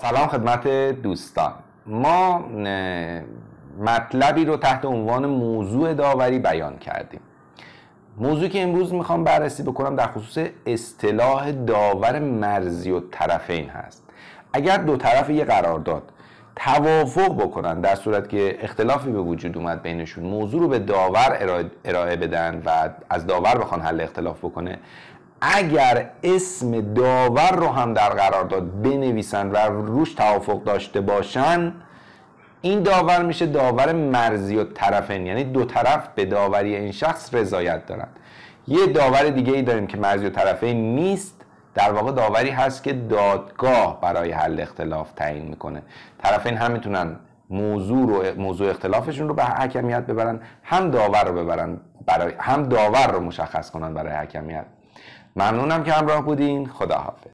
سلام خدمت دوستان. ما مطلبی رو تحت عنوان موضوع داوری بیان کردیم. موضوعی که امروز می‌خوام بررسی بکنم در خصوص اصطلاح داور مرزی و طرفین هست. اگر دو طرف یه قرارداد توافق بکنن در صورت که اختلافی به وجود اومد بینشون موضوع رو به داور ارائه بدن و از داور بخوان حل اختلاف بکنه اگر اسم داور رو هم در قرارداد بنویسن و روش توافق داشته باشن این داور میشه داور مرزی و طرفین. یعنی دو طرف به داوری این شخص رضایت دارن. یه داور دیگه ای داریم که مرزی و طرفین نیست. در واقع داوری هست که دادگاه برای حل اختلاف تعیین می‌کنه. طرفین هم می‌تونن موضوع رو موضوع اختلافشون رو به حکمیت ببرن هم داور رو ببرن. برای هم داور رو مشخص کنن برای حکمیت. ممنونم که همراه بودین. خداحافظ.